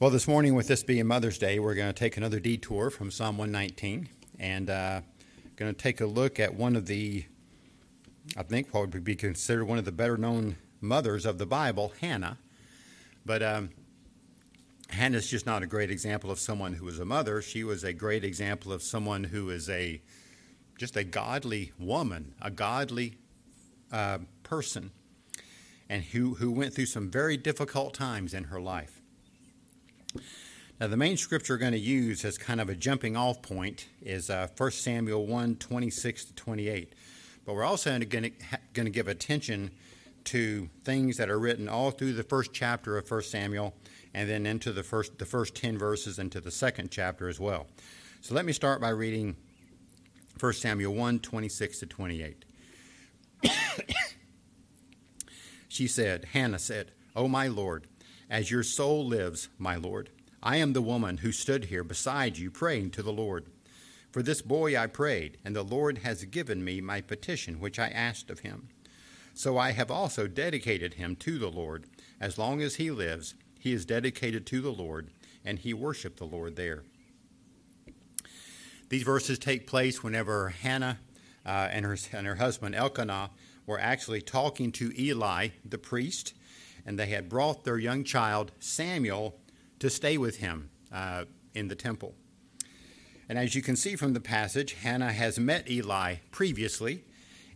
Well, this morning, with this being Mother's Day, we're going to take another detour from Psalm 119 and uh, going to take a look at one of the, I think, what would be considered one of the better known mothers of the Bible, Hannah. But um, Hannah's just not a great example of someone who was a mother. She was a great example of someone who is a just a godly woman, a godly uh, person, and who, who went through some very difficult times in her life. Now, the main scripture we're going to use as kind of a jumping off point is uh, 1 Samuel 1 26 to 28. But we're also going to, give attention to things that are written all through the first chapter of 1 Samuel and then into the first, the first 10 verses into the second chapter as well. So let me start by reading 1 Samuel 1 26 to 28. she said, Hannah said, O my Lord, as your soul lives, my Lord, I am the woman who stood here beside you praying to the Lord. For this boy I prayed, and the Lord has given me my petition which I asked of him. So I have also dedicated him to the Lord. As long as he lives, he is dedicated to the Lord, and he worshiped the Lord there. These verses take place whenever Hannah uh, and, her, and her husband Elkanah were actually talking to Eli, the priest, and they had brought their young child, Samuel, to stay with him uh, in the temple. And as you can see from the passage, Hannah has met Eli previously,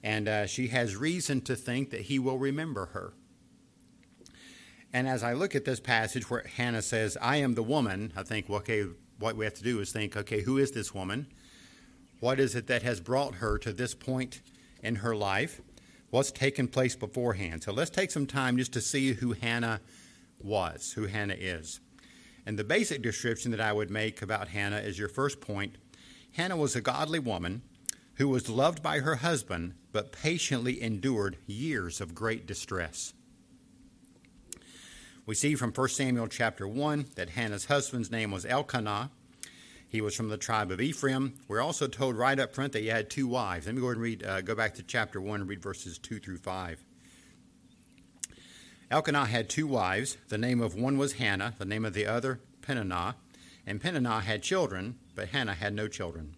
and uh, she has reason to think that he will remember her. And as I look at this passage where Hannah says, I am the woman, I think, well, okay, what we have to do is think, okay, who is this woman? What is it that has brought her to this point in her life? What's taken place beforehand. So let's take some time just to see who Hannah was, who Hannah is. And the basic description that I would make about Hannah is your first point. Hannah was a godly woman who was loved by her husband, but patiently endured years of great distress. We see from 1 Samuel chapter 1 that Hannah's husband's name was Elkanah, he was from the tribe of Ephraim. We're also told right up front that he had two wives. Let me go ahead and read, uh, go back to chapter 1 and read verses 2 through 5. Elkanah had two wives. The name of one was Hannah, the name of the other, Peninnah. And Peninnah had children, but Hannah had no children.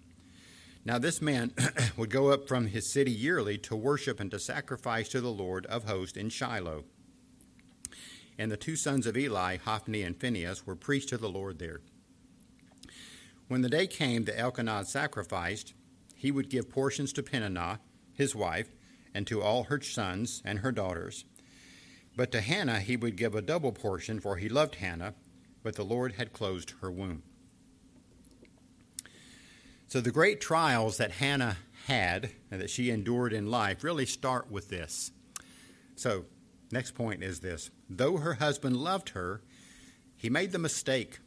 Now, this man would go up from his city yearly to worship and to sacrifice to the Lord of hosts in Shiloh. And the two sons of Eli, Hophni and Phinehas, were priests to the Lord there. When the day came that Elkanah sacrificed, he would give portions to Peninnah, his wife, and to all her sons and her daughters. But to Hannah he would give a double portion, for he loved Hannah, but the Lord had closed her womb. So the great trials that Hannah had and that she endured in life really start with this. So, next point is this though her husband loved her, he made the mistake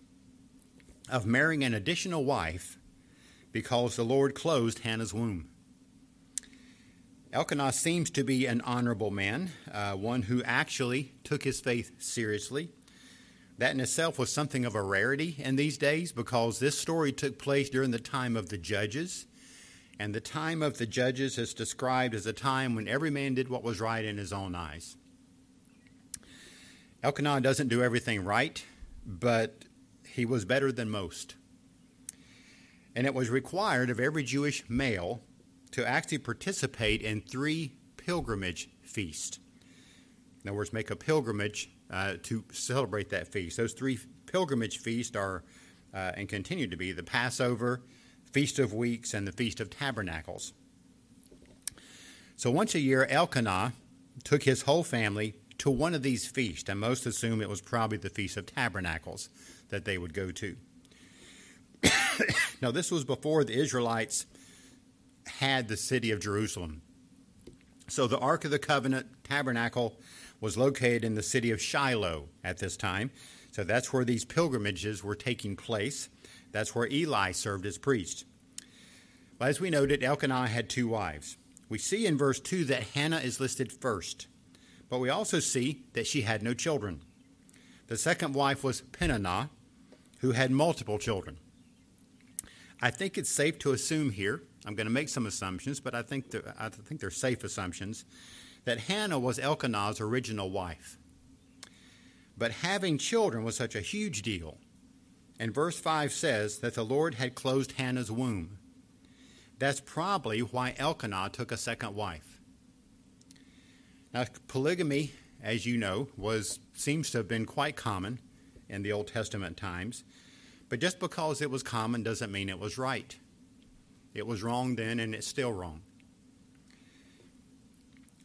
of marrying an additional wife because the Lord closed Hannah's womb. Elkanah seems to be an honorable man, uh, one who actually took his faith seriously. That in itself was something of a rarity in these days because this story took place during the time of the judges. And the time of the judges is described as a time when every man did what was right in his own eyes. Elkanah doesn't do everything right, but he was better than most. And it was required of every Jewish male to actually participate in three pilgrimage feasts. In other words, make a pilgrimage uh, to celebrate that feast. Those three pilgrimage feasts are uh, and continue to be the Passover, Feast of Weeks, and the Feast of Tabernacles. So once a year, Elkanah took his whole family to one of these feasts, and most assume it was probably the Feast of Tabernacles that they would go to. now, this was before the Israelites had the city of Jerusalem. So, the Ark of the Covenant tabernacle was located in the city of Shiloh at this time. So, that's where these pilgrimages were taking place. That's where Eli served as priest. Well, as we noted, Elkanah had two wives. We see in verse 2 that Hannah is listed first, but we also see that she had no children. The second wife was Peninnah, who had multiple children. I think it's safe to assume here, I'm going to make some assumptions, but I think, I think they're safe assumptions, that Hannah was Elkanah's original wife. But having children was such a huge deal And verse 5 says that the Lord had closed Hannah's womb. That's probably why Elkanah took a second wife. Now, polygamy, as you know, was seems to have been quite common in the Old Testament times. But just because it was common doesn't mean it was right. It was wrong then, and it's still wrong.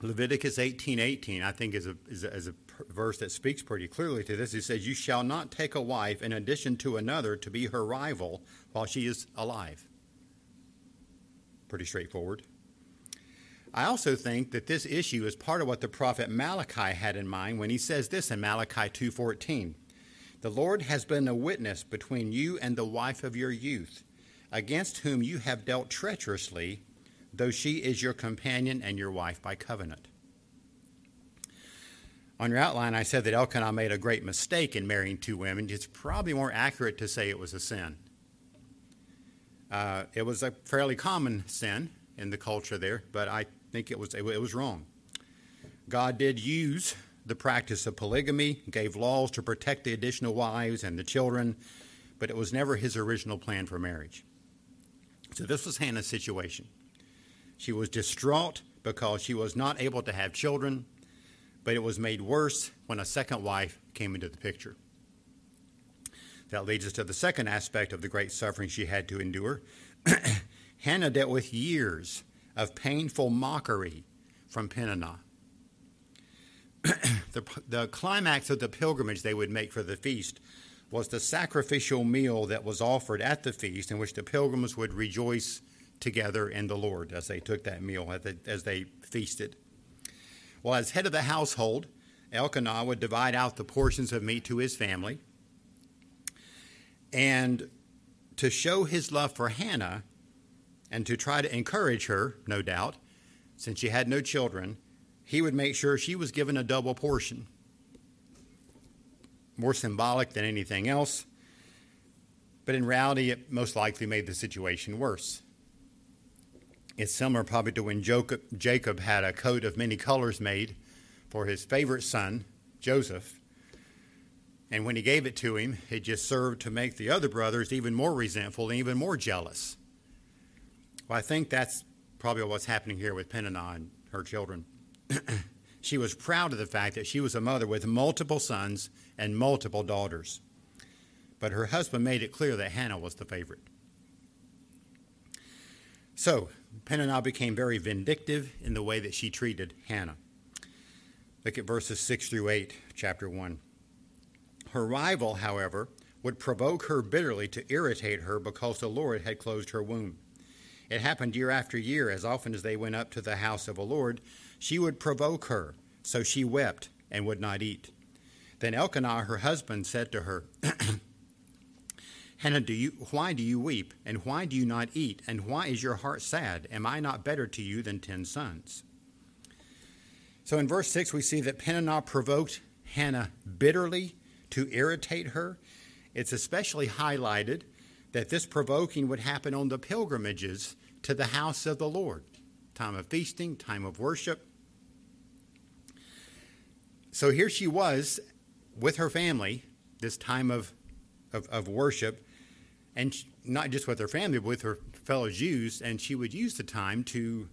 Leviticus 18:18, I think, is a, is a, is a verse that speaks pretty clearly to this. It says, "You shall not take a wife in addition to another to be her rival while she is alive." Pretty straightforward. I also think that this issue is part of what the prophet Malachi had in mind when he says this in Malachi 2:14. The Lord has been a witness between you and the wife of your youth, against whom you have dealt treacherously, though she is your companion and your wife by covenant. On your outline, I said that Elkanah made a great mistake in marrying two women. It's probably more accurate to say it was a sin. Uh, it was a fairly common sin in the culture there, but I think it was it was wrong. God did use the practice of polygamy, gave laws to protect the additional wives and the children, but it was never his original plan for marriage. So this was Hannah's situation. She was distraught because she was not able to have children, but it was made worse when a second wife came into the picture. That leads us to the second aspect of the great suffering she had to endure. Hannah dealt with years of painful mockery from Peninnah. The, the climax of the pilgrimage they would make for the feast was the sacrificial meal that was offered at the feast, in which the pilgrims would rejoice together in the Lord as they took that meal, as they, as they feasted. Well, as head of the household, Elkanah would divide out the portions of meat to his family. And to show his love for Hannah and to try to encourage her, no doubt, since she had no children, he would make sure she was given a double portion. More symbolic than anything else, but in reality, it most likely made the situation worse. It's similar probably to when Jacob had a coat of many colors made for his favorite son, Joseph. And when he gave it to him, it just served to make the other brothers even more resentful and even more jealous. Well, I think that's probably what's happening here with Peninnah and her children. she was proud of the fact that she was a mother with multiple sons and multiple daughters. But her husband made it clear that Hannah was the favorite. So, Peninnah became very vindictive in the way that she treated Hannah. Look at verses 6 through 8, chapter 1. Her rival, however, would provoke her bitterly to irritate her because the Lord had closed her womb. It happened year after year, as often as they went up to the house of the Lord, she would provoke her, so she wept and would not eat. Then Elkanah, her husband, said to her, Hannah, do you, why do you weep, and why do you not eat, and why is your heart sad? Am I not better to you than ten sons? So in verse 6, we see that Peninnah provoked Hannah bitterly to irritate her. It's especially highlighted that this provoking would happen on the pilgrimages to the house of the Lord time of feasting, time of worship. So here she was with her family, this time of, of, of worship, and not just with her family, but with her fellow Jews, and she would use the time to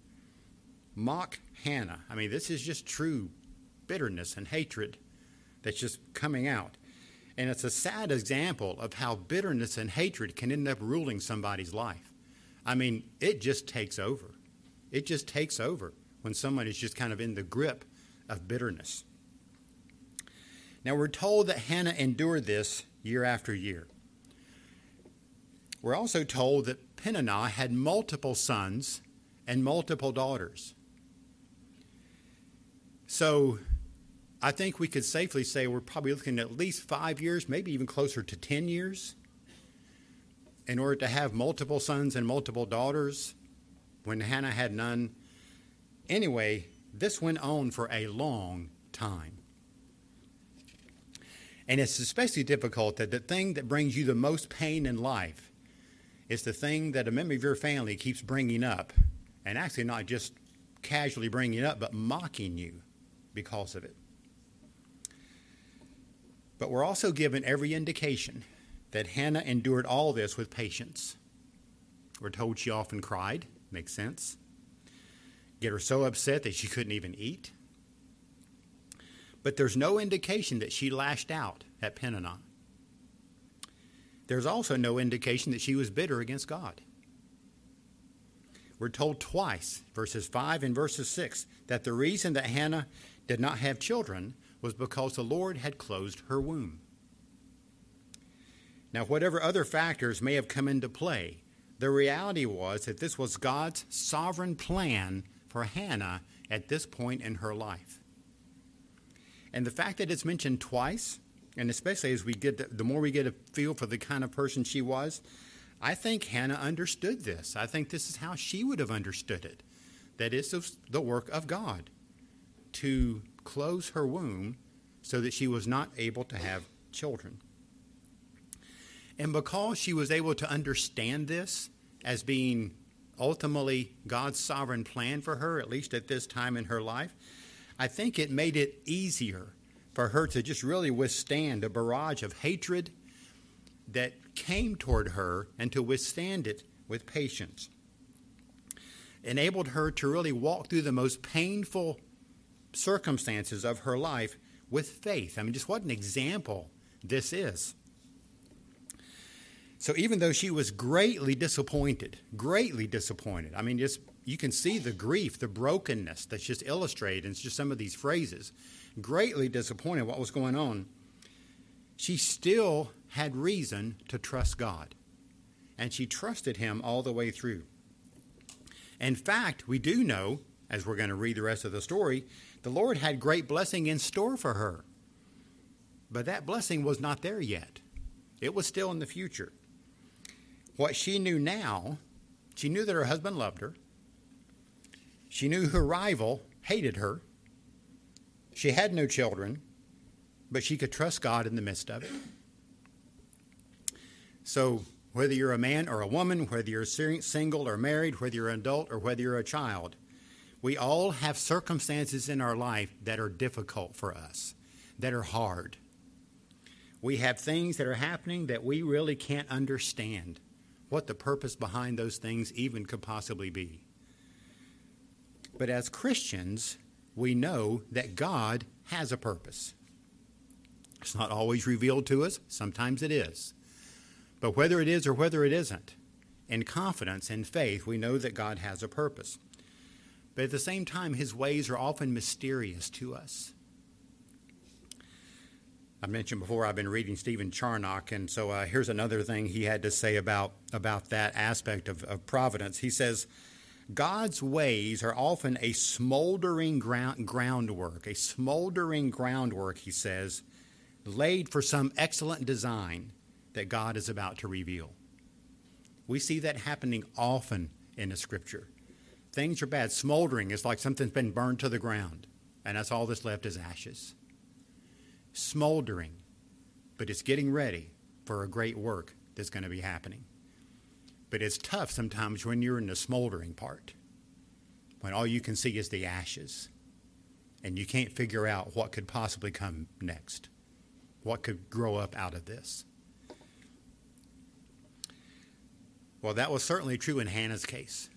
mock Hannah. I mean, this is just true bitterness and hatred that's just coming out. And it's a sad example of how bitterness and hatred can end up ruling somebody's life. I mean, it just takes over. It just takes over when someone is just kind of in the grip of bitterness. Now, we're told that Hannah endured this year after year. We're also told that Peninnah had multiple sons and multiple daughters. So, I think we could safely say we're probably looking at least five years, maybe even closer to 10 years, in order to have multiple sons and multiple daughters when Hannah had none. Anyway, this went on for a long time. And it's especially difficult that the thing that brings you the most pain in life is the thing that a member of your family keeps bringing up, and actually not just casually bringing up, but mocking you because of it. But we're also given every indication that Hannah endured all this with patience. We're told she often cried. Makes sense. Get her so upset that she couldn't even eat. But there's no indication that she lashed out at Peninnah. There's also no indication that she was bitter against God. We're told twice, verses 5 and verses 6, that the reason that Hannah did not have children was because the Lord had closed her womb. Now, whatever other factors may have come into play, the reality was that this was God's sovereign plan for Hannah at this point in her life. And the fact that it's mentioned twice, and especially as we get the, the more we get a feel for the kind of person she was, I think Hannah understood this. I think this is how she would have understood it. That it's the work of God to close her womb so that she was not able to have children. And because she was able to understand this as being ultimately God's sovereign plan for her, at least at this time in her life, I think it made it easier for her to just really withstand a barrage of hatred that came toward her and to withstand it with patience. Enabled her to really walk through the most painful circumstances of her life with faith. I mean, just what an example this is. So even though she was greatly disappointed, greatly disappointed, I mean, just you can see the grief, the brokenness that's just illustrated in just some of these phrases. Greatly disappointed what was going on. She still had reason to trust God, and she trusted Him all the way through. In fact, we do know, as we're going to read the rest of the story, the Lord had great blessing in store for her. But that blessing was not there yet. It was still in the future. What she knew now, she knew that her husband loved her. She knew her rival hated her. She had no children, but she could trust God in the midst of it. So, whether you're a man or a woman, whether you're single or married, whether you're an adult or whether you're a child, we all have circumstances in our life that are difficult for us, that are hard. We have things that are happening that we really can't understand what the purpose behind those things even could possibly be. But as Christians, we know that God has a purpose. It's not always revealed to us, sometimes it is. But whether it is or whether it isn't, in confidence and faith, we know that God has a purpose. But at the same time, his ways are often mysterious to us. I mentioned before I've been reading Stephen Charnock, and so uh, here's another thing he had to say about, about that aspect of, of providence. He says, God's ways are often a smoldering ground, groundwork, a smoldering groundwork, he says, laid for some excellent design that God is about to reveal. We see that happening often in the scripture. Things are bad. Smoldering is like something's been burned to the ground, and that's all that's left is ashes smoldering, but it's getting ready for a great work that's going to be happening. But it's tough sometimes when you're in the smoldering part, when all you can see is the ashes, and you can't figure out what could possibly come next, what could grow up out of this. Well, that was certainly true in Hannah's case.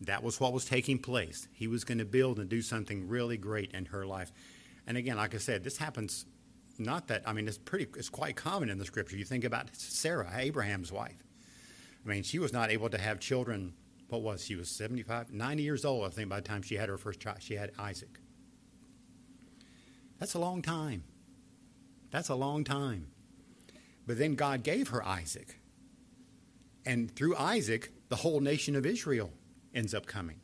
That was what was taking place. He was going to build and do something really great in her life. And again, like I said, this happens not that, I mean, it's pretty, it's quite common in the scripture. You think about Sarah, Abraham's wife. I mean, she was not able to have children. What was she? was 75, 90 years old, I think, by the time she had her first child. She had Isaac. That's a long time. That's a long time. But then God gave her Isaac. And through Isaac, the whole nation of Israel ends up coming.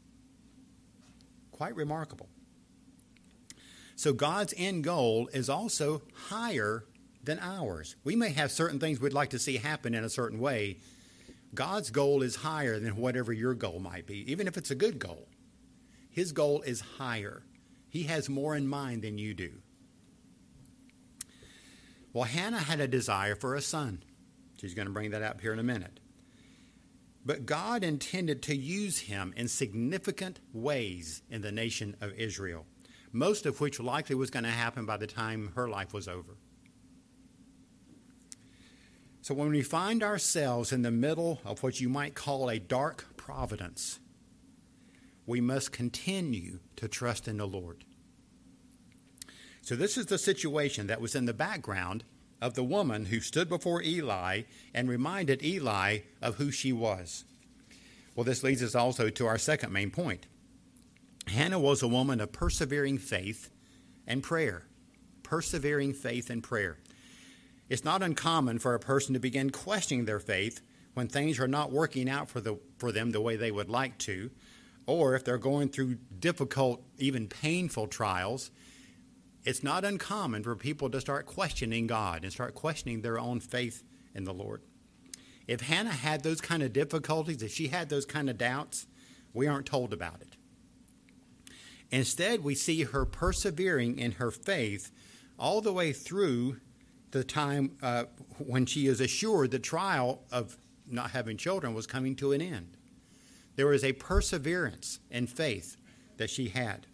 Quite remarkable. So God's end goal is also higher than ours. We may have certain things we'd like to see happen in a certain way. God's goal is higher than whatever your goal might be, even if it's a good goal. His goal is higher. He has more in mind than you do. Well, Hannah had a desire for a son. She's going to bring that up here in a minute. But God intended to use him in significant ways in the nation of Israel most of which likely was going to happen by the time her life was over. So when we find ourselves in the middle of what you might call a dark providence, we must continue to trust in the Lord. So, this is the situation that was in the background of the woman who stood before Eli and reminded Eli of who she was. Well, this leads us also to our second main point. Hannah was a woman of persevering faith and prayer. Persevering faith and prayer. It's not uncommon for a person to begin questioning their faith when things are not working out for, the, for them the way they would like to, or if they're going through difficult, even painful trials. It's not uncommon for people to start questioning God and start questioning their own faith in the Lord. If Hannah had those kind of difficulties, if she had those kind of doubts, we aren't told about it. Instead, we see her persevering in her faith all the way through the time uh, when she is assured the trial of not having children was coming to an end. There was a perseverance and faith that she had.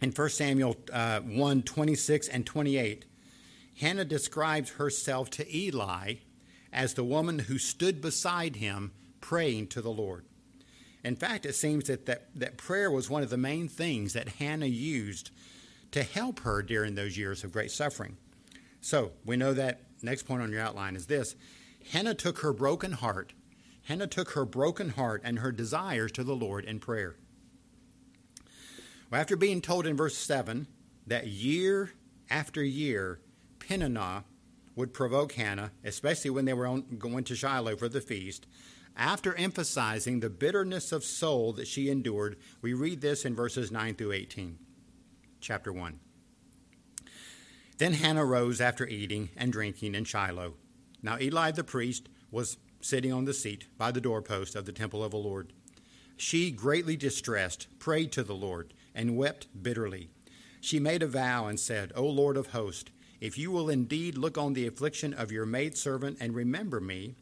In 1 Samuel uh, 1 26 and 28, Hannah describes herself to Eli as the woman who stood beside him praying to the Lord. In fact, it seems that, that, that prayer was one of the main things that Hannah used to help her during those years of great suffering. So we know that next point on your outline is this Hannah took her broken heart, Hannah took her broken heart and her desires to the Lord in prayer. Well, after being told in verse 7 that year after year, Peninnah would provoke Hannah, especially when they were on, going to Shiloh for the feast, after emphasizing the bitterness of soul that she endured, we read this in verses 9 through 18, chapter 1. Then Hannah rose after eating and drinking in Shiloh. Now Eli the priest was sitting on the seat by the doorpost of the temple of the Lord. She, greatly distressed, prayed to the Lord and wept bitterly. She made a vow and said, O Lord of hosts, if you will indeed look on the affliction of your maidservant and remember me,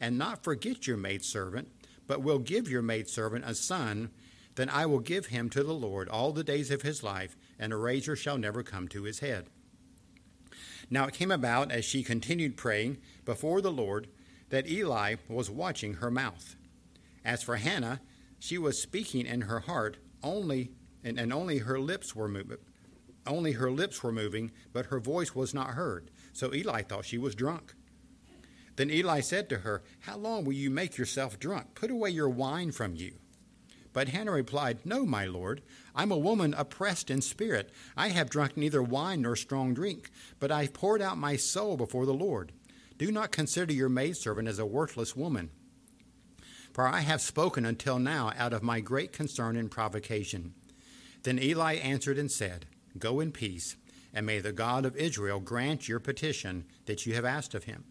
and not forget your maidservant, but will give your maidservant a son, then I will give him to the Lord all the days of his life, and a razor shall never come to his head. Now it came about, as she continued praying before the Lord, that Eli was watching her mouth. As for Hannah, she was speaking in her heart only, and, and only her lips were moving. Only her lips were moving, but her voice was not heard. So Eli thought she was drunk. Then Eli said to her, How long will you make yourself drunk? Put away your wine from you. But Hannah replied, No, my lord. I'm a woman oppressed in spirit. I have drunk neither wine nor strong drink, but I have poured out my soul before the Lord. Do not consider your maidservant as a worthless woman. For I have spoken until now out of my great concern and provocation. Then Eli answered and said, Go in peace, and may the God of Israel grant your petition that you have asked of him.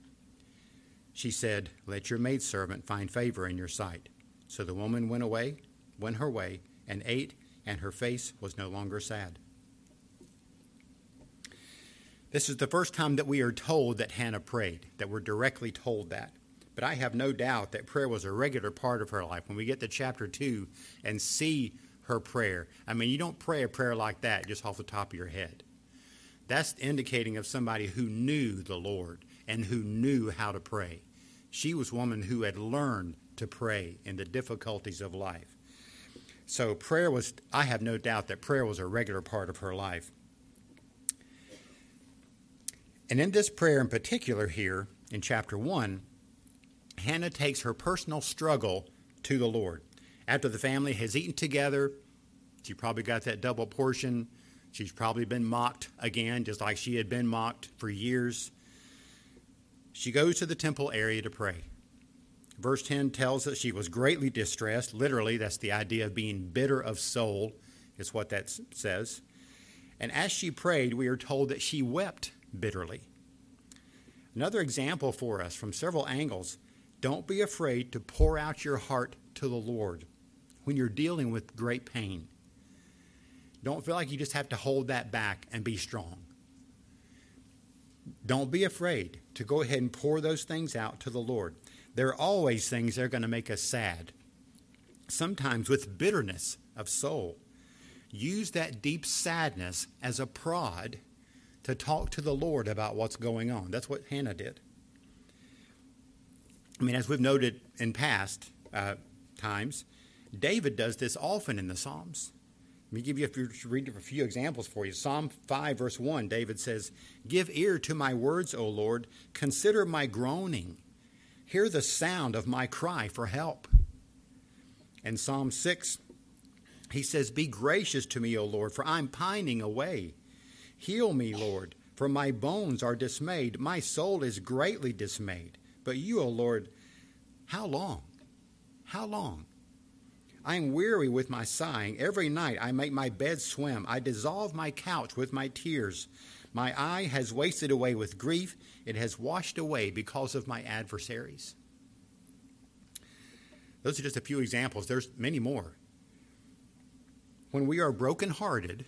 She said, Let your maidservant find favor in your sight. So the woman went away, went her way, and ate, and her face was no longer sad. This is the first time that we are told that Hannah prayed, that we're directly told that. But I have no doubt that prayer was a regular part of her life. When we get to chapter 2 and see her prayer, I mean, you don't pray a prayer like that just off the top of your head. That's indicating of somebody who knew the Lord and who knew how to pray. She was a woman who had learned to pray in the difficulties of life. So prayer was, I have no doubt that prayer was a regular part of her life. And in this prayer in particular here, in chapter 1, Hannah takes her personal struggle to the Lord. After the family has eaten together, she probably got that double portion. She's probably been mocked again, just like she had been mocked for years. She goes to the temple area to pray. Verse 10 tells us she was greatly distressed. Literally, that's the idea of being bitter of soul, is what that says. And as she prayed, we are told that she wept bitterly. Another example for us from several angles don't be afraid to pour out your heart to the Lord when you're dealing with great pain. Don't feel like you just have to hold that back and be strong. Don't be afraid to go ahead and pour those things out to the Lord. There are always things that are going to make us sad, sometimes with bitterness of soul. Use that deep sadness as a prod to talk to the Lord about what's going on. That's what Hannah did. I mean, as we've noted in past uh, times, David does this often in the Psalms. Let me give you a few, read a few examples for you. Psalm 5, verse 1, David says, Give ear to my words, O Lord. Consider my groaning. Hear the sound of my cry for help. And Psalm 6, he says, Be gracious to me, O Lord, for I'm pining away. Heal me, Lord, for my bones are dismayed. My soul is greatly dismayed. But you, O Lord, how long? How long? I am weary with my sighing. Every night I make my bed swim. I dissolve my couch with my tears. My eye has wasted away with grief. It has washed away because of my adversaries. Those are just a few examples. There's many more. When we are brokenhearted,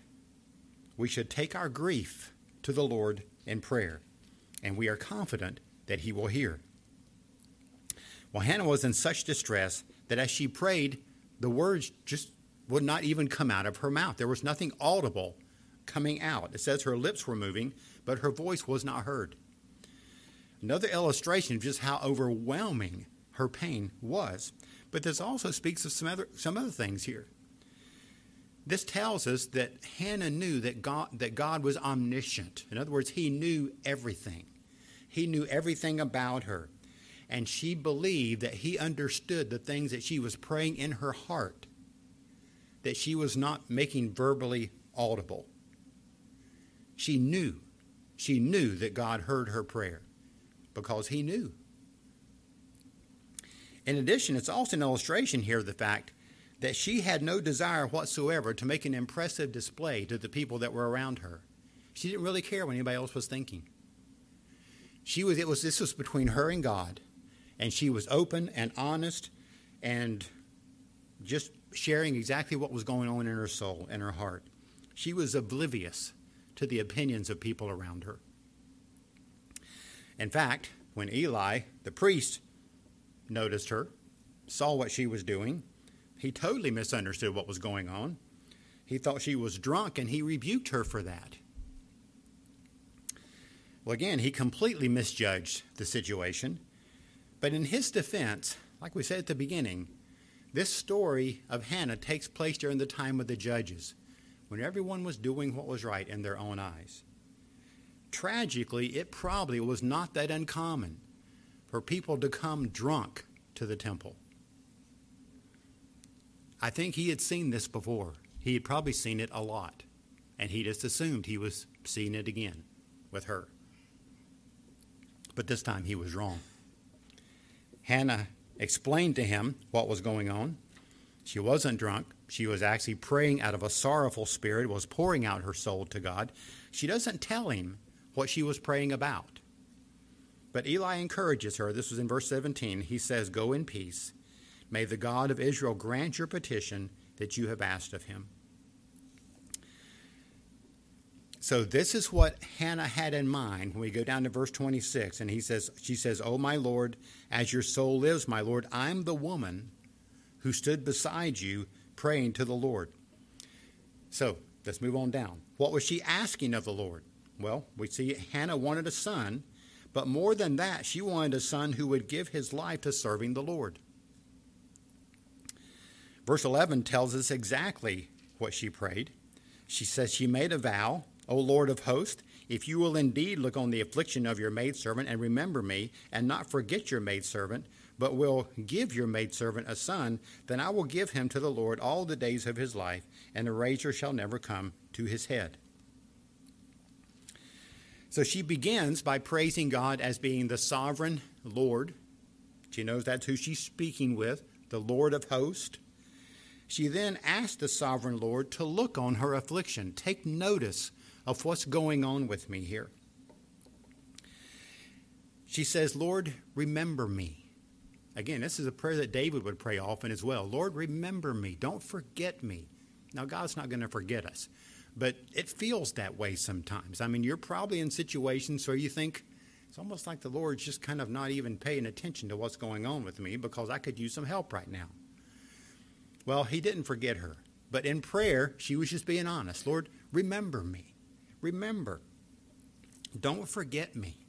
we should take our grief to the Lord in prayer, and we are confident that He will hear. Well, Hannah was in such distress that as she prayed, the words just would not even come out of her mouth. There was nothing audible coming out. It says her lips were moving, but her voice was not heard. Another illustration of just how overwhelming her pain was. But this also speaks of some other, some other things here. This tells us that Hannah knew that God, that God was omniscient. In other words, he knew everything. He knew everything about her and she believed that he understood the things that she was praying in her heart, that she was not making verbally audible. She knew, she knew that God heard her prayer because he knew. In addition, it's also an illustration here of the fact that she had no desire whatsoever to make an impressive display to the people that were around her. She didn't really care what anybody else was thinking. She was, it was, this was between her and God and she was open and honest and just sharing exactly what was going on in her soul and her heart. She was oblivious to the opinions of people around her. In fact, when Eli, the priest, noticed her, saw what she was doing, he totally misunderstood what was going on. He thought she was drunk and he rebuked her for that. Well, again, he completely misjudged the situation but in his defense, like we said at the beginning, this story of Hannah takes place during the time of the judges, when everyone was doing what was right in their own eyes. Tragically, it probably was not that uncommon for people to come drunk to the temple. I think he had seen this before. He had probably seen it a lot, and he just assumed he was seeing it again with her. But this time he was wrong. Hannah explained to him what was going on. She wasn't drunk. She was actually praying out of a sorrowful spirit, was pouring out her soul to God. She doesn't tell him what she was praying about. But Eli encourages her. This was in verse 17. He says, Go in peace. May the God of Israel grant your petition that you have asked of him. So this is what Hannah had in mind when we go down to verse 26 and he says she says, "Oh my Lord, as your soul lives, my Lord, I'm the woman who stood beside you praying to the Lord." So, let's move on down. What was she asking of the Lord? Well, we see Hannah wanted a son, but more than that, she wanted a son who would give his life to serving the Lord. Verse 11 tells us exactly what she prayed. She says she made a vow O Lord of hosts, if you will indeed look on the affliction of your maidservant and remember me, and not forget your maidservant, but will give your maidservant a son, then I will give him to the Lord all the days of his life, and a razor shall never come to his head. So she begins by praising God as being the sovereign Lord. She knows that's who she's speaking with, the Lord of hosts. She then asks the sovereign Lord to look on her affliction, take notice of what's going on with me here. She says, Lord, remember me. Again, this is a prayer that David would pray often as well. Lord, remember me. Don't forget me. Now, God's not going to forget us, but it feels that way sometimes. I mean, you're probably in situations where you think, it's almost like the Lord's just kind of not even paying attention to what's going on with me because I could use some help right now. Well, He didn't forget her, but in prayer, she was just being honest. Lord, remember me. Remember, don't forget me.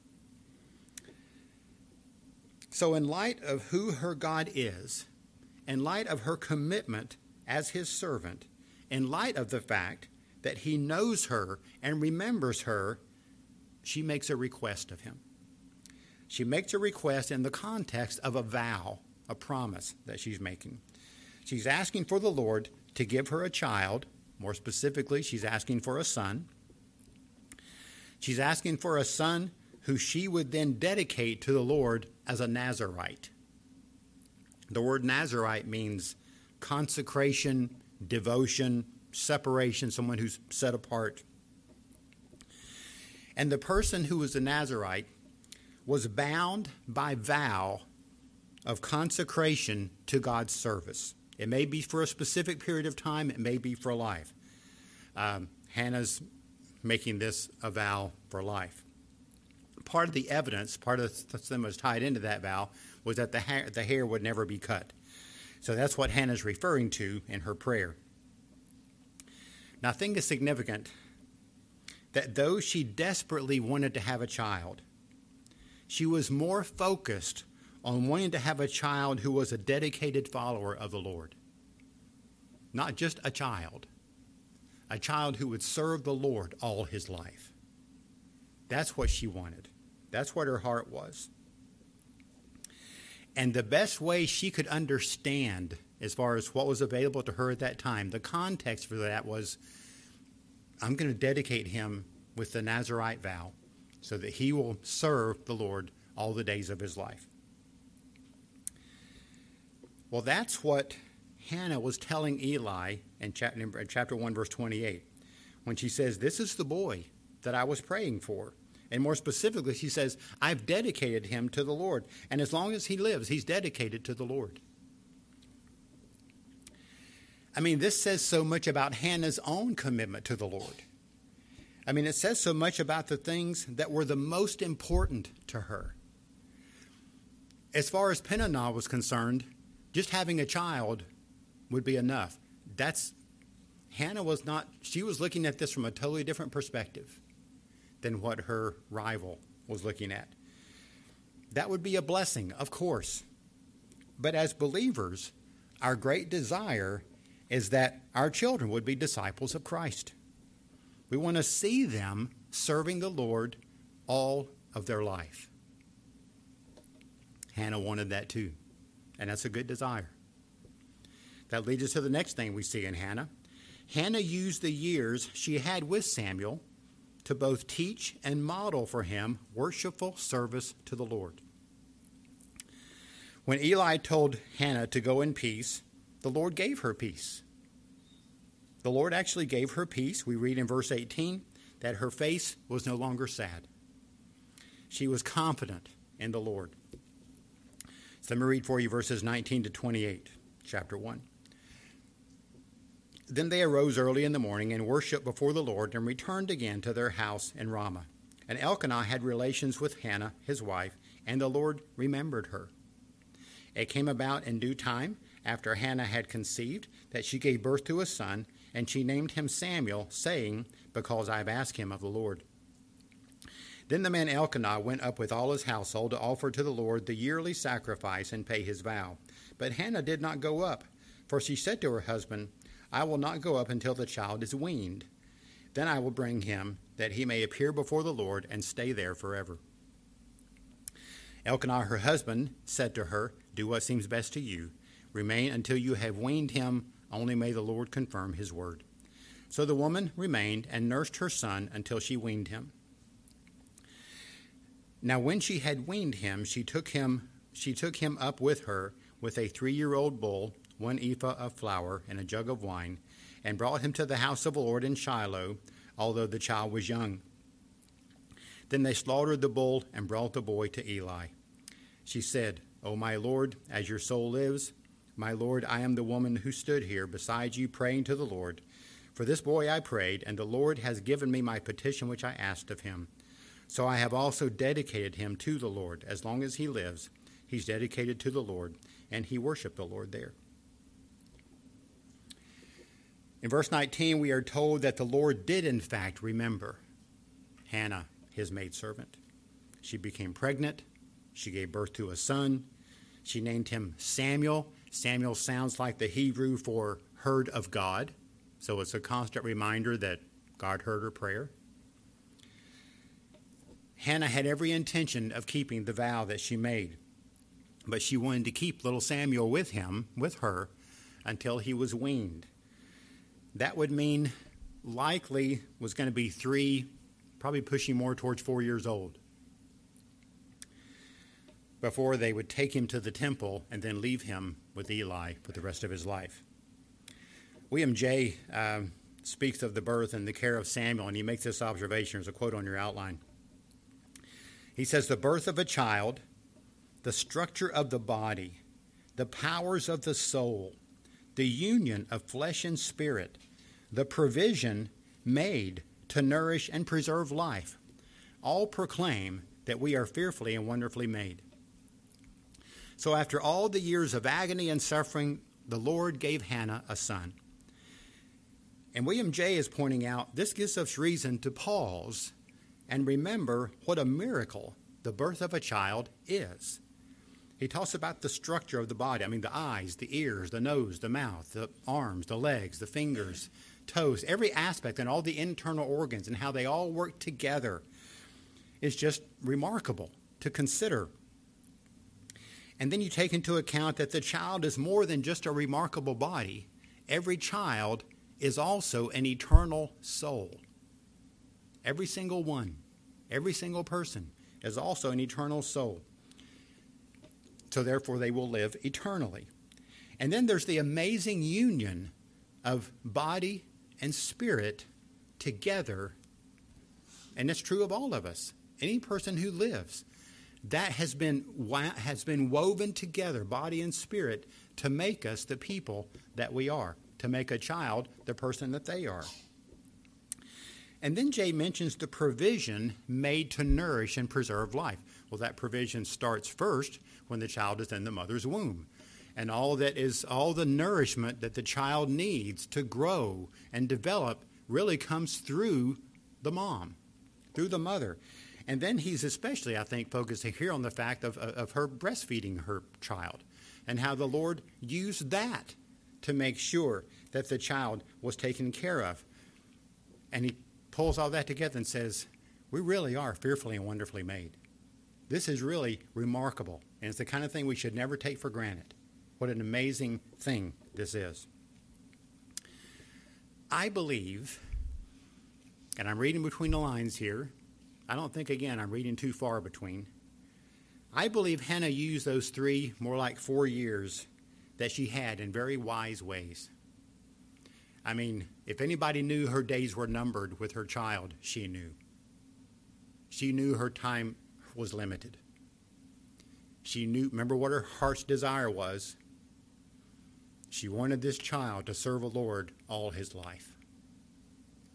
So, in light of who her God is, in light of her commitment as his servant, in light of the fact that he knows her and remembers her, she makes a request of him. She makes a request in the context of a vow, a promise that she's making. She's asking for the Lord to give her a child. More specifically, she's asking for a son. She's asking for a son who she would then dedicate to the Lord as a Nazarite. The word Nazarite means consecration, devotion, separation, someone who's set apart. And the person who was a Nazarite was bound by vow of consecration to God's service. It may be for a specific period of time, it may be for life. Um, Hannah's making this a vow for life. Part of the evidence, part of the thing was tied into that vow, was that the hair, the hair would never be cut. So that's what Hannah's referring to in her prayer. Now, I think it's significant that though she desperately wanted to have a child, she was more focused on wanting to have a child who was a dedicated follower of the Lord. Not just a child, a child who would serve the Lord all his life. That's what she wanted. That's what her heart was. And the best way she could understand, as far as what was available to her at that time, the context for that was I'm going to dedicate him with the Nazarite vow so that he will serve the Lord all the days of his life. Well, that's what Hannah was telling Eli in chapter 1, verse 28, when she says, This is the boy that I was praying for. And more specifically, she says, I've dedicated him to the Lord. And as long as he lives, he's dedicated to the Lord. I mean, this says so much about Hannah's own commitment to the Lord. I mean, it says so much about the things that were the most important to her. As far as Peninnah was concerned, just having a child would be enough. That's Hannah was not, she was looking at this from a totally different perspective than what her rival was looking at. That would be a blessing, of course. But as believers, our great desire is that our children would be disciples of Christ. We want to see them serving the Lord all of their life. Hannah wanted that too, and that's a good desire. That leads us to the next thing we see in Hannah. Hannah used the years she had with Samuel to both teach and model for him worshipful service to the Lord. When Eli told Hannah to go in peace, the Lord gave her peace. The Lord actually gave her peace. We read in verse 18 that her face was no longer sad. She was confident in the Lord. So let me read for you verses 19 to 28, chapter 1. Then they arose early in the morning and worshipped before the Lord and returned again to their house in Ramah. And Elkanah had relations with Hannah, his wife, and the Lord remembered her. It came about in due time, after Hannah had conceived, that she gave birth to a son, and she named him Samuel, saying, Because I have asked him of the Lord. Then the man Elkanah went up with all his household to offer to the Lord the yearly sacrifice and pay his vow. But Hannah did not go up, for she said to her husband, I will not go up until the child is weaned. Then I will bring him, that he may appear before the Lord and stay there forever. Elkanah, her husband, said to her, Do what seems best to you. Remain until you have weaned him, only may the Lord confirm his word. So the woman remained and nursed her son until she weaned him. Now when she had weaned him, she took him she took him up with her with a three year old bull one ephah of flour, and a jug of wine, and brought him to the house of the Lord in Shiloh, although the child was young. Then they slaughtered the bull and brought the boy to Eli. She said, O my Lord, as your soul lives, my Lord, I am the woman who stood here beside you praying to the Lord. For this boy I prayed, and the Lord has given me my petition which I asked of him. So I have also dedicated him to the Lord. As long as he lives, he's dedicated to the Lord, and he worshiped the Lord there. In verse 19, we are told that the Lord did, in fact, remember Hannah, his maidservant. She became pregnant. She gave birth to a son. She named him Samuel. Samuel sounds like the Hebrew for heard of God. So it's a constant reminder that God heard her prayer. Hannah had every intention of keeping the vow that she made, but she wanted to keep little Samuel with him, with her, until he was weaned. That would mean likely was going to be three, probably pushing more towards four years old, before they would take him to the temple and then leave him with Eli for the rest of his life. William Jay. um, speaks of the birth and the care of Samuel, and he makes this observation. There's a quote on your outline. He says, The birth of a child, the structure of the body, the powers of the soul, the union of flesh and spirit, the provision made to nourish and preserve life, all proclaim that we are fearfully and wonderfully made. So, after all the years of agony and suffering, the Lord gave Hannah a son. And William Jay is pointing out this gives us reason to pause and remember what a miracle the birth of a child is. He talks about the structure of the body. I mean, the eyes, the ears, the nose, the mouth, the arms, the legs, the fingers, toes, every aspect, and all the internal organs, and how they all work together is just remarkable to consider. And then you take into account that the child is more than just a remarkable body, every child is also an eternal soul. Every single one, every single person is also an eternal soul. So therefore, they will live eternally. And then there's the amazing union of body and spirit together. And it's true of all of us. Any person who lives, that has been, has been woven together, body and spirit, to make us the people that we are, to make a child the person that they are. And then Jay mentions the provision made to nourish and preserve life. Well, that provision starts first when the child is in the mother's womb. And all that is all the nourishment that the child needs to grow and develop really comes through the mom, through the mother. And then he's especially, I think, focusing here on the fact of, of her breastfeeding her child and how the Lord used that to make sure that the child was taken care of. And he pulls all that together and says, We really are fearfully and wonderfully made. This is really remarkable, and it's the kind of thing we should never take for granted. What an amazing thing this is. I believe, and I'm reading between the lines here, I don't think, again, I'm reading too far between. I believe Hannah used those three, more like four years that she had in very wise ways. I mean, if anybody knew her days were numbered with her child, she knew. She knew her time was limited. She knew, remember what her heart's desire was? She wanted this child to serve the Lord all his life.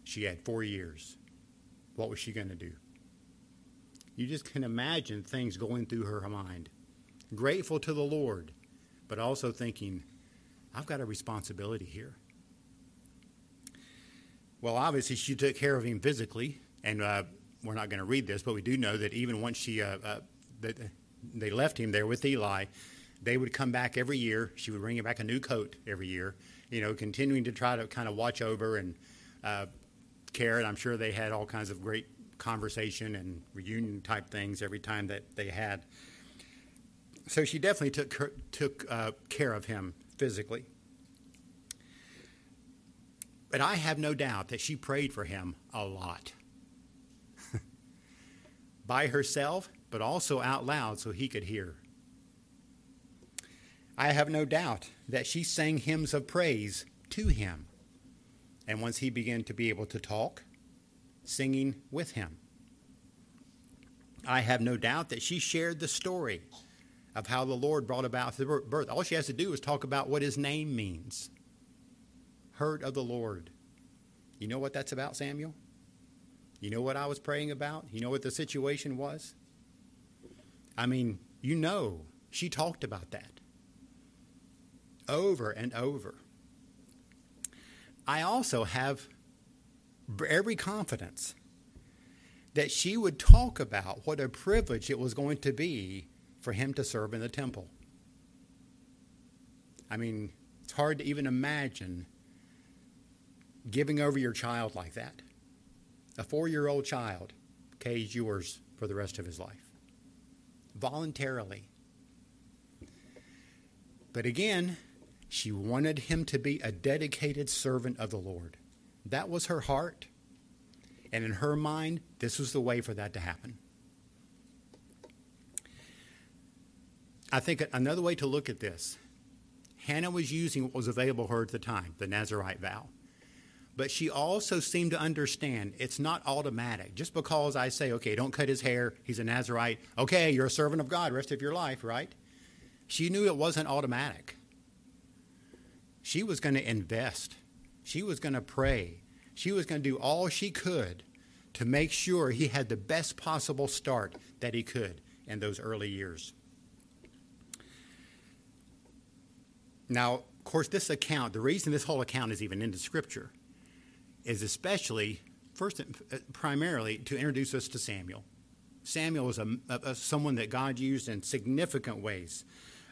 She had four years. What was she going to do? You just can imagine things going through her mind. Grateful to the Lord, but also thinking, I've got a responsibility here. Well, obviously, she took care of him physically, and uh, we're not going to read this, but we do know that even once she uh, uh, that they left him there with Eli, they would come back every year. She would bring him back a new coat every year, you know, continuing to try to kind of watch over and uh, care. And I'm sure they had all kinds of great conversation and reunion type things every time that they had. So she definitely took took uh, care of him physically. But I have no doubt that she prayed for him a lot. By herself, but also out loud so he could hear. I have no doubt that she sang hymns of praise to him. And once he began to be able to talk, singing with him. I have no doubt that she shared the story of how the Lord brought about the birth. All she has to do is talk about what his name means heard of the Lord. You know what that's about, Samuel? You know what I was praying about? You know what the situation was? I mean, you know, she talked about that over and over. I also have every confidence that she would talk about what a privilege it was going to be for him to serve in the temple. I mean, it's hard to even imagine giving over your child like that. A four year old child, okay, is yours for the rest of his life. Voluntarily. But again, she wanted him to be a dedicated servant of the Lord. That was her heart. And in her mind, this was the way for that to happen. I think another way to look at this Hannah was using what was available to her at the time, the Nazarite vow. But she also seemed to understand it's not automatic. Just because I say, okay, don't cut his hair, he's a Nazarite, okay, you're a servant of God rest of your life, right? She knew it wasn't automatic. She was going to invest, she was going to pray, she was going to do all she could to make sure he had the best possible start that he could in those early years. Now, of course, this account, the reason this whole account is even in the scripture, is especially, first, uh, primarily to introduce us to Samuel. Samuel was a, a someone that God used in significant ways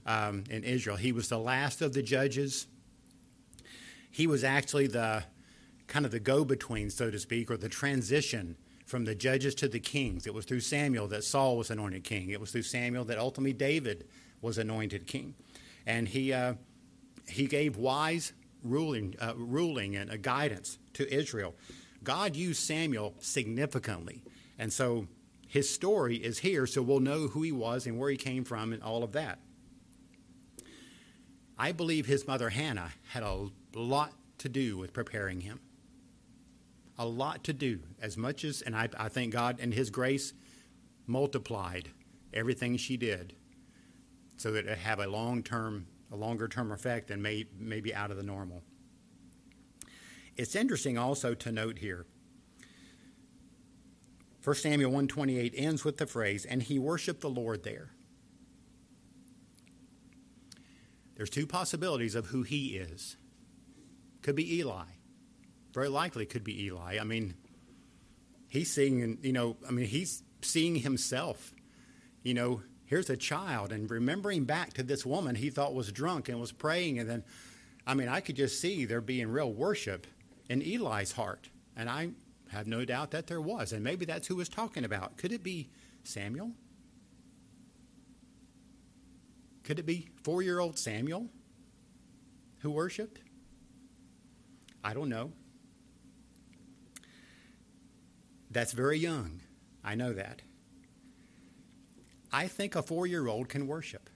um, in Israel. He was the last of the judges. He was actually the kind of the go between, so to speak, or the transition from the judges to the kings. It was through Samuel that Saul was anointed king. It was through Samuel that ultimately David was anointed king. And he, uh, he gave wise ruling, uh, ruling and a guidance to Israel. God used Samuel significantly. And so his story is here, so we'll know who he was and where he came from and all of that. I believe his mother Hannah had a lot to do with preparing him. A lot to do, as much as, and I, I think God and his grace multiplied everything she did so that it have a long term a longer term effect and may, maybe out of the normal. It's interesting also to note here 1 Samuel 128 ends with the phrase, and he worshiped the Lord there. There's two possibilities of who he is. Could be Eli. Very likely could be Eli. I mean, he's seeing, you know, I mean, he's seeing himself, you know, here's a child and remembering back to this woman he thought was drunk and was praying and then i mean i could just see there being real worship in eli's heart and i have no doubt that there was and maybe that's who was talking about. Could it be samuel? Could it be four-year-old samuel who worshiped? I don't know. That's very young. I know that I think a four year old can worship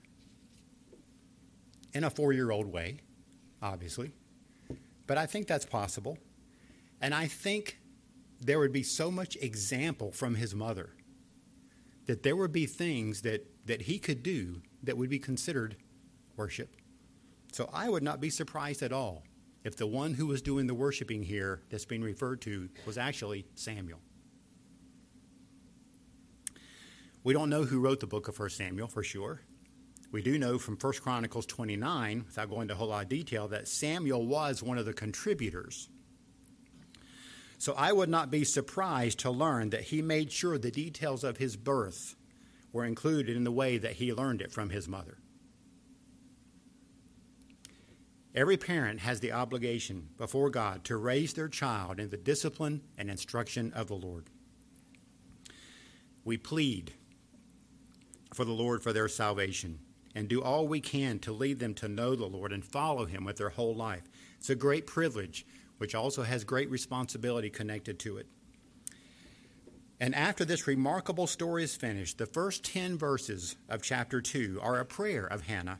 in a four year old way, obviously, but I think that's possible. And I think there would be so much example from his mother that there would be things that, that he could do that would be considered worship. So I would not be surprised at all if the one who was doing the worshiping here that's being referred to was actually Samuel. We don't know who wrote the book of 1 Samuel for sure. We do know from 1 Chronicles 29, without going into a whole lot of detail, that Samuel was one of the contributors. So I would not be surprised to learn that he made sure the details of his birth were included in the way that he learned it from his mother. Every parent has the obligation before God to raise their child in the discipline and instruction of the Lord. We plead for the Lord for their salvation and do all we can to lead them to know the Lord and follow Him with their whole life. It's a great privilege, which also has great responsibility connected to it. And after this remarkable story is finished, the first 10 verses of chapter 2 are a prayer of Hannah.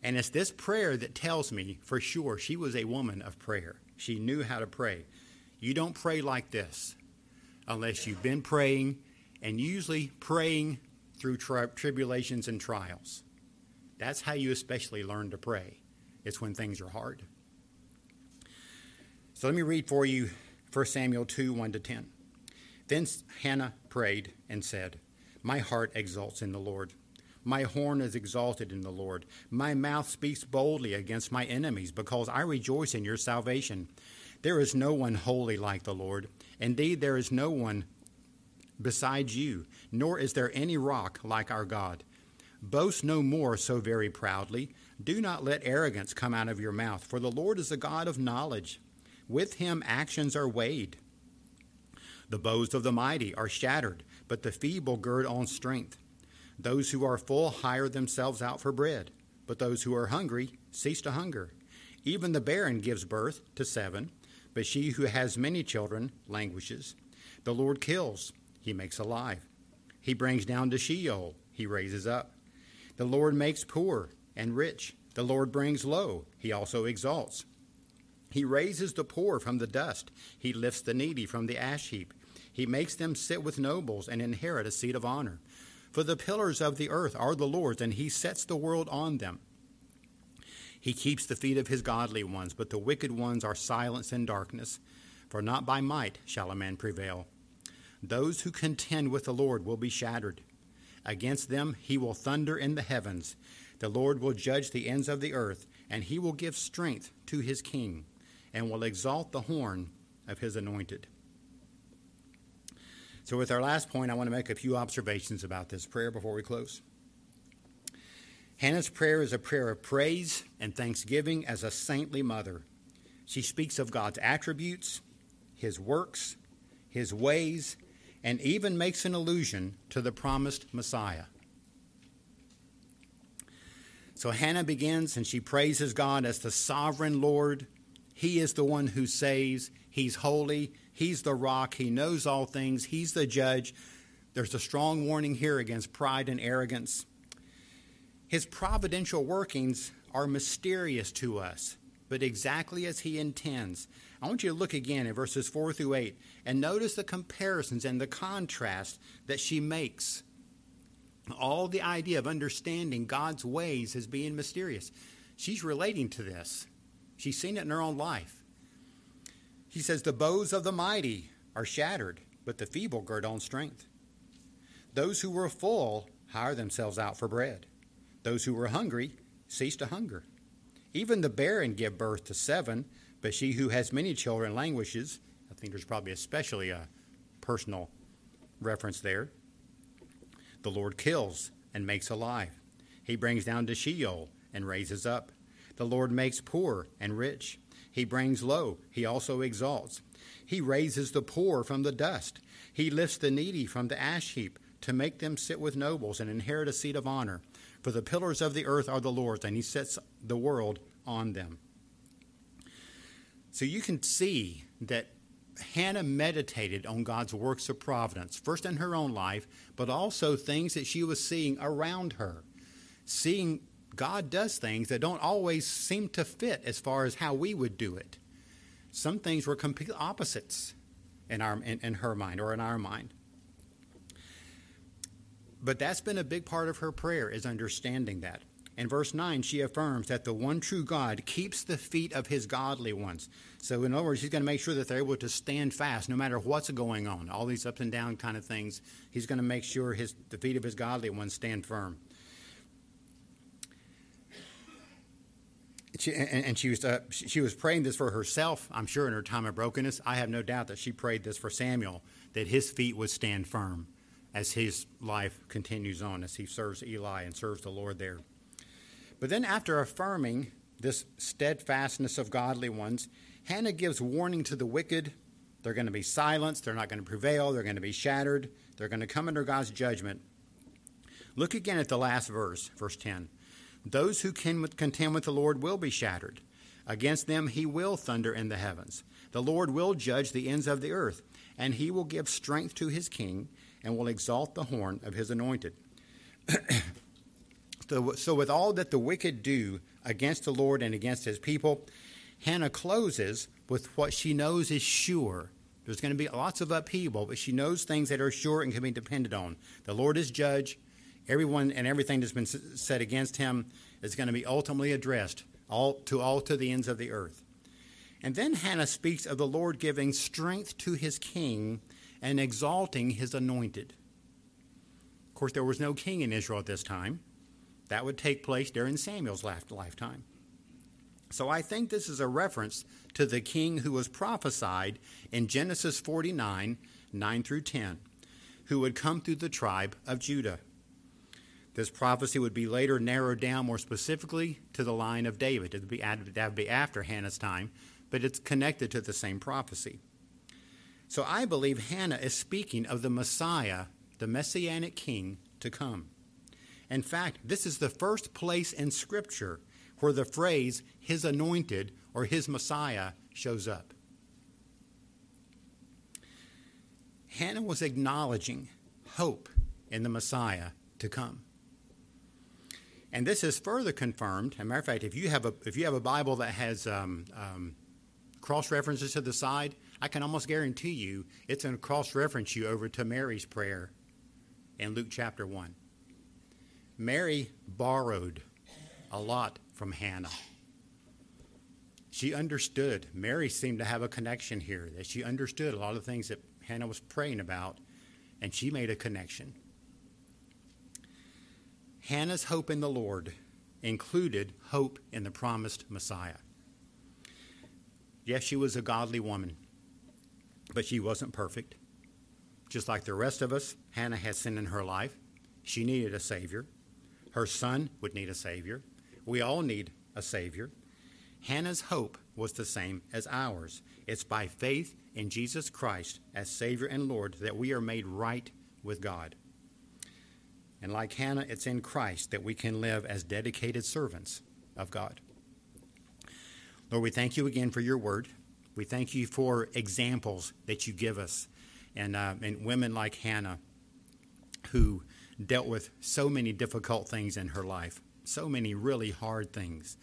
And it's this prayer that tells me for sure she was a woman of prayer. She knew how to pray. You don't pray like this unless you've been praying and usually praying through tri- tribulations and trials. That's how you especially learn to pray. It's when things are hard. So let me read for you 1 Samuel 2 1 to 10. Then Hannah prayed and said, My heart exults in the Lord. My horn is exalted in the Lord. My mouth speaks boldly against my enemies because I rejoice in your salvation. There is no one holy like the Lord. Indeed, there is no one besides you, nor is there any rock like our God. Boast no more so very proudly. Do not let arrogance come out of your mouth, for the Lord is a God of knowledge. With him actions are weighed. The bows of the mighty are shattered, but the feeble gird on strength. Those who are full hire themselves out for bread, but those who are hungry cease to hunger. Even the barren gives birth to seven, but she who has many children languishes. The Lord kills, he makes alive. He brings down to Sheol, he raises up. The Lord makes poor and rich. The Lord brings low, he also exalts. He raises the poor from the dust. He lifts the needy from the ash heap. He makes them sit with nobles and inherit a seat of honor. For the pillars of the earth are the Lord's, and he sets the world on them. He keeps the feet of his godly ones, but the wicked ones are silence and darkness. For not by might shall a man prevail. Those who contend with the Lord will be shattered. Against them he will thunder in the heavens. The Lord will judge the ends of the earth, and he will give strength to his king, and will exalt the horn of his anointed. So, with our last point, I want to make a few observations about this prayer before we close. Hannah's prayer is a prayer of praise and thanksgiving as a saintly mother. She speaks of God's attributes, his works, his ways, and even makes an allusion to the promised Messiah. So Hannah begins and she praises God as the sovereign Lord. He is the one who saves, He's holy, He's the rock. He knows all things. He's the judge. There's a strong warning here against pride and arrogance. His providential workings are mysterious to us, but exactly as he intends. I want you to look again at verses 4 through 8 and notice the comparisons and the contrast that she makes. All the idea of understanding God's ways as being mysterious. She's relating to this, she's seen it in her own life. He says, The bows of the mighty are shattered, but the feeble gird on strength. Those who were full hire themselves out for bread. Those who were hungry cease to hunger. Even the barren give birth to seven, but she who has many children languishes. I think there's probably especially a personal reference there. The Lord kills and makes alive. He brings down to Sheol and raises up. The Lord makes poor and rich. He brings low, he also exalts. He raises the poor from the dust. He lifts the needy from the ash heap to make them sit with nobles and inherit a seat of honor. For the pillars of the earth are the Lord's, and he sets the world on them. So you can see that Hannah meditated on God's works of providence, first in her own life, but also things that she was seeing around her, seeing God does things that don't always seem to fit as far as how we would do it. Some things were complete opposites in, our, in, in her mind or in our mind. But that's been a big part of her prayer is understanding that. In verse 9, she affirms that the one true God keeps the feet of his godly ones. So, in other words, he's going to make sure that they're able to stand fast no matter what's going on, all these ups and down kind of things. He's going to make sure his, the feet of his godly ones stand firm. She, and, she was uh, she was praying this for herself. I'm sure in her time of brokenness, I have no doubt that she prayed this for Samuel that his feet would stand firm as his life continues on as he serves Eli and serves the Lord there. But then, after affirming this steadfastness of godly ones, Hannah gives warning to the wicked. They're going to be silenced. They're not going to prevail. They're going to be shattered. They're going to come under God's judgment. Look again at the last verse, verse 10. Those who contend with the Lord will be shattered. Against them he will thunder in the heavens. The Lord will judge the ends of the earth, and he will give strength to his king and will exalt the horn of his anointed. so, with all that the wicked do against the Lord and against his people, Hannah closes with what she knows is sure. There's going to be lots of upheaval, but she knows things that are sure and can be depended on. The Lord is judge, everyone and everything that's been said against him is going to be ultimately addressed all to all to the ends of the earth. And then Hannah speaks of the Lord giving strength to his king and exalting his anointed. Of course, there was no king in Israel at this time. That would take place during Samuel's lifetime. So I think this is a reference to the king who was prophesied in Genesis 49 9 through 10. who would come through the tribe of Judah. This prophecy would be later narrowed down more specifically to the line of David. It would be, that would be after Hannah's time, but it's connected to the same prophecy. So I believe Hannah is speaking of the Messiah, the Messianic king, to come. In fact, this is the first place in Scripture where the phrase his anointed or his Messiah shows up. Hannah was acknowledging hope in the Messiah to come. And this is further confirmed. As a matter of fact, if you have a if you have a Bible that has um, um, cross references to the side, I can almost guarantee you it's going to cross reference you over to Mary's prayer in Luke chapter one. Mary borrowed a lot from Hannah. She understood. Mary seemed to have a connection here, that she understood a lot of things that Hannah was praying about, and she made a connection. Hannah's hope in the Lord included hope in the promised Messiah. Yes, she was a godly woman, but she wasn't perfect. Just like the rest of us, Hannah had sin in her life. She needed a Savior. Her son would need a Savior. We all need a Savior. Hannah's hope was the same as ours. It's by faith in Jesus Christ as Savior and Lord that we are made right with God. And like Hannah, it's in Christ that we can live as dedicated servants of God. Lord, we thank you again for your word. We thank you for examples that you give us and, uh, and women like Hannah who dealt with so many difficult things in her life, so many really hard things.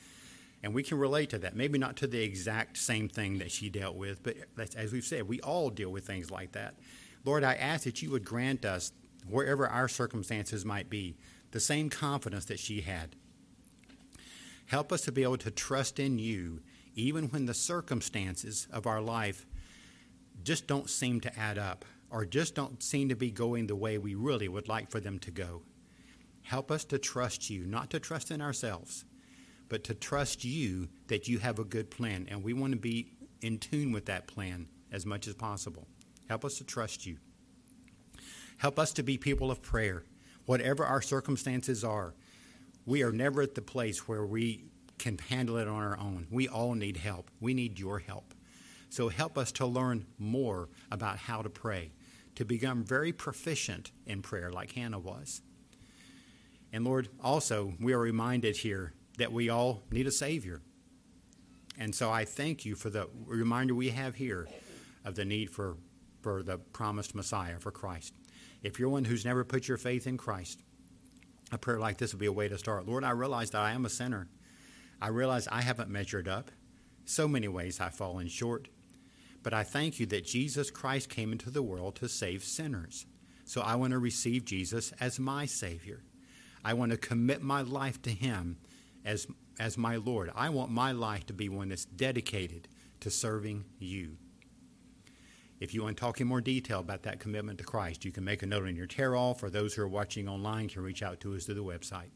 And we can relate to that. Maybe not to the exact same thing that she dealt with, but as we've said, we all deal with things like that. Lord, I ask that you would grant us wherever our circumstances might be, the same confidence that she had. Help us to be able to trust in you even when the circumstances of our life just don't seem to add up or just don't seem to be going the way we really would like for them to go. Help us to trust you, not to trust in ourselves, but to trust you that you have a good plan, and we want to be in tune with that plan as much as possible. Help us to trust you. Help us to be people of prayer, whatever our circumstances are. We are never at the place where we can handle it on our own. We all need help. We need your help. So help us to learn more about how to pray, to become very proficient in prayer like Hannah was. And Lord, also, we are reminded here that we all need a Savior. And so I thank you for the reminder we have here of the need for, for the promised Messiah, for Christ. If you're one who's never put your faith in Christ, a prayer like this would be a way to start. Lord, I realize that I am a sinner. I realize I haven't measured up. So many ways I've fallen short. But I thank you that Jesus Christ came into the world to save sinners. So I want to receive Jesus as my Savior. I want to commit my life to Him as, as my Lord. I want my life to be one that's dedicated to serving you. If you want to talk in more detail about that commitment to Christ, you can make a note in your tear off, or those who are watching online can reach out to us through the website.